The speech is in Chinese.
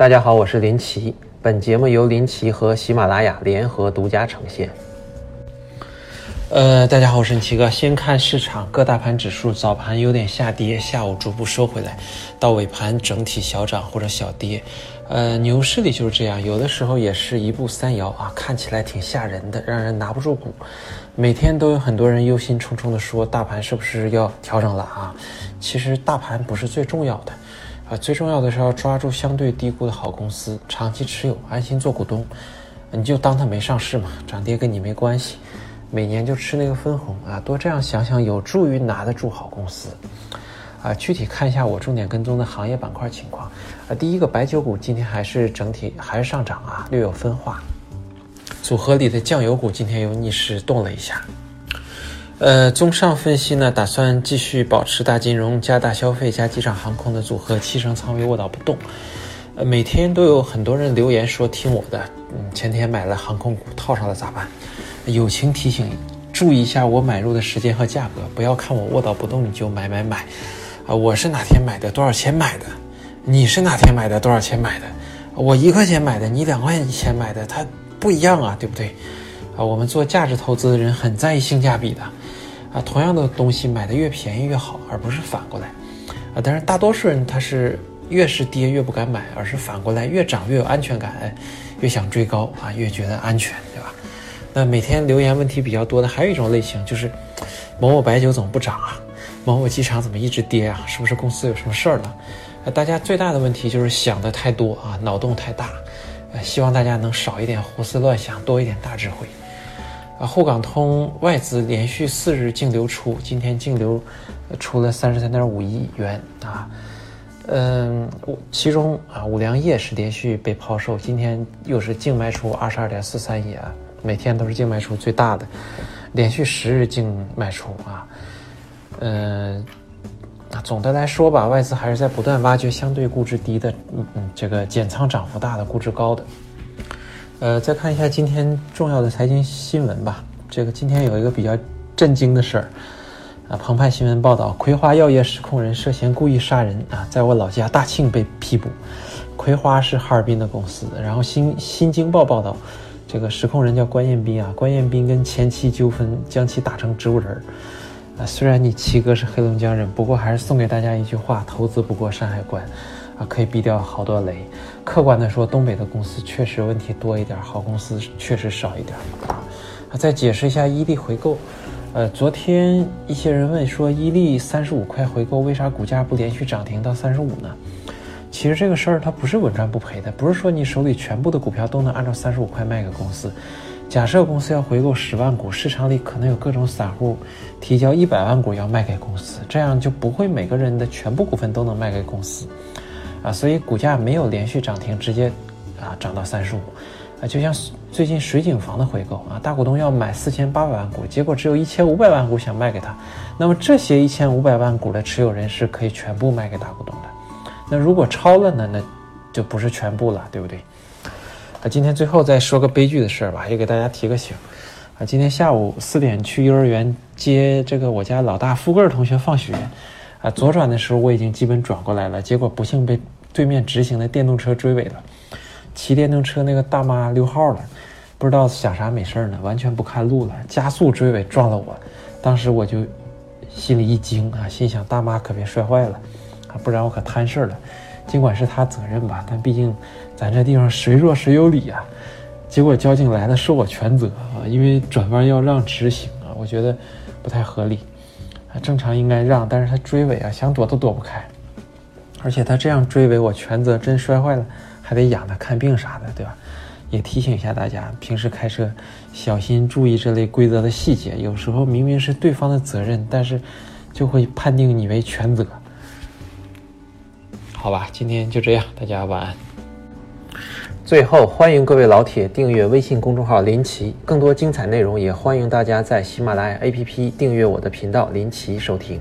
大家好，我是林奇。本节目由林奇和喜马拉雅联合独家呈现。呃，大家好，我是林奇哥。先看市场，各大盘指数早盘有点下跌，下午逐步收回来，到尾盘整体小涨或者小跌。呃，牛市里就是这样，有的时候也是一步三摇啊，看起来挺吓人的，让人拿不住股。每天都有很多人忧心忡忡地说，大盘是不是要调整了啊？其实大盘不是最重要的。啊，最重要的是要抓住相对低估的好公司，长期持有，安心做股东。你就当它没上市嘛，涨跌跟你没关系。每年就吃那个分红啊，多这样想想，有助于拿得住好公司。啊，具体看一下我重点跟踪的行业板块情况。啊，第一个白酒股今天还是整体还是上涨啊，略有分化。组合里的酱油股今天又逆势动了一下。呃，综上分析呢，打算继续保持大金融加大消费加机场航空的组合，七成仓位卧倒不动。呃，每天都有很多人留言说听我的，嗯，前天买了航空股套上了咋办？友情提醒，注意一下我买入的时间和价格，不要看我卧倒不动你就买买买。啊，我是哪天买的？多少钱买的？你是哪天买的？多少钱买的？我一块钱买的，你两块钱买的，它不一样啊，对不对？啊，我们做价值投资的人很在意性价比的。啊，同样的东西买的越便宜越好，而不是反过来。啊，但是大多数人他是越是跌越不敢买，而是反过来越涨越有安全感，越想追高啊，越觉得安全，对吧？那每天留言问题比较多的还有一种类型，就是某某白酒怎么不涨啊？某某机场怎么一直跌啊？是不是公司有什么事儿了？大家最大的问题就是想的太多啊，脑洞太大。希望大家能少一点胡思乱想，多一点大智慧。啊，沪港通外资连续四日净流出，今天净流出了三十三点五亿元啊，嗯，其中啊五粮液是连续被抛售，今天又是净卖出二十二点四三亿啊，每天都是净卖出最大的，连续十日净卖出啊，嗯，总的来说吧，外资还是在不断挖掘相对估值低的，嗯嗯，这个减仓涨幅大的，估值高的。呃，再看一下今天重要的财经新闻吧。这个今天有一个比较震惊的事儿，啊，澎湃新闻报道，葵花药业实控人涉嫌故意杀人啊，在我老家大庆被批捕。葵花是哈尔滨的公司，然后新新京报报道，这个实控人叫关彦斌啊，关彦斌跟前妻纠纷，将其打成植物人儿。虽然你七哥是黑龙江人，不过还是送给大家一句话：投资不过山海关。啊，可以避掉好多雷。客观的说，东北的公司确实问题多一点，好公司确实少一点。啊，再解释一下伊利回购。呃，昨天一些人问说，伊利三十五块回购，为啥股价不连续涨停到三十五呢？其实这个事儿它不是稳赚不赔的，不是说你手里全部的股票都能按照三十五块卖给公司。假设公司要回购十万股，市场里可能有各种散户提交一百万股要卖给公司，这样就不会每个人的全部股份都能卖给公司。啊，所以股价没有连续涨停，直接啊涨到三十五，啊，就像最近水井房的回购啊，大股东要买四千八百万股，结果只有一千五百万股想卖给他，那么这些一千五百万股的持有人是可以全部卖给大股东的，那如果超了呢，那就不是全部了，对不对？啊，今天最后再说个悲剧的事儿吧，也给大家提个醒，啊，今天下午四点去幼儿园接这个我家老大富贵儿同学放学。啊，左转的时候我已经基本转过来了，结果不幸被对面直行的电动车追尾了。骑电动车那个大妈溜号了，不知道想啥没事儿呢，完全不看路了，加速追尾撞了我。当时我就心里一惊啊，心想大妈可别摔坏了啊，不然我可摊事儿了。尽管是他责任吧，但毕竟咱这地方谁弱谁有理啊。结果交警来了，受我全责啊，因为转弯要让直行啊，我觉得不太合理。正常应该让，但是他追尾啊，想躲都躲不开，而且他这样追尾，我全责，真摔坏了还得养他看病啥的，对吧？也提醒一下大家，平时开车小心注意这类规则的细节，有时候明明是对方的责任，但是就会判定你为全责。好吧，今天就这样，大家晚安。最后，欢迎各位老铁订阅微信公众号“林奇”，更多精彩内容也欢迎大家在喜马拉雅 APP 订阅我的频道“林奇”收听。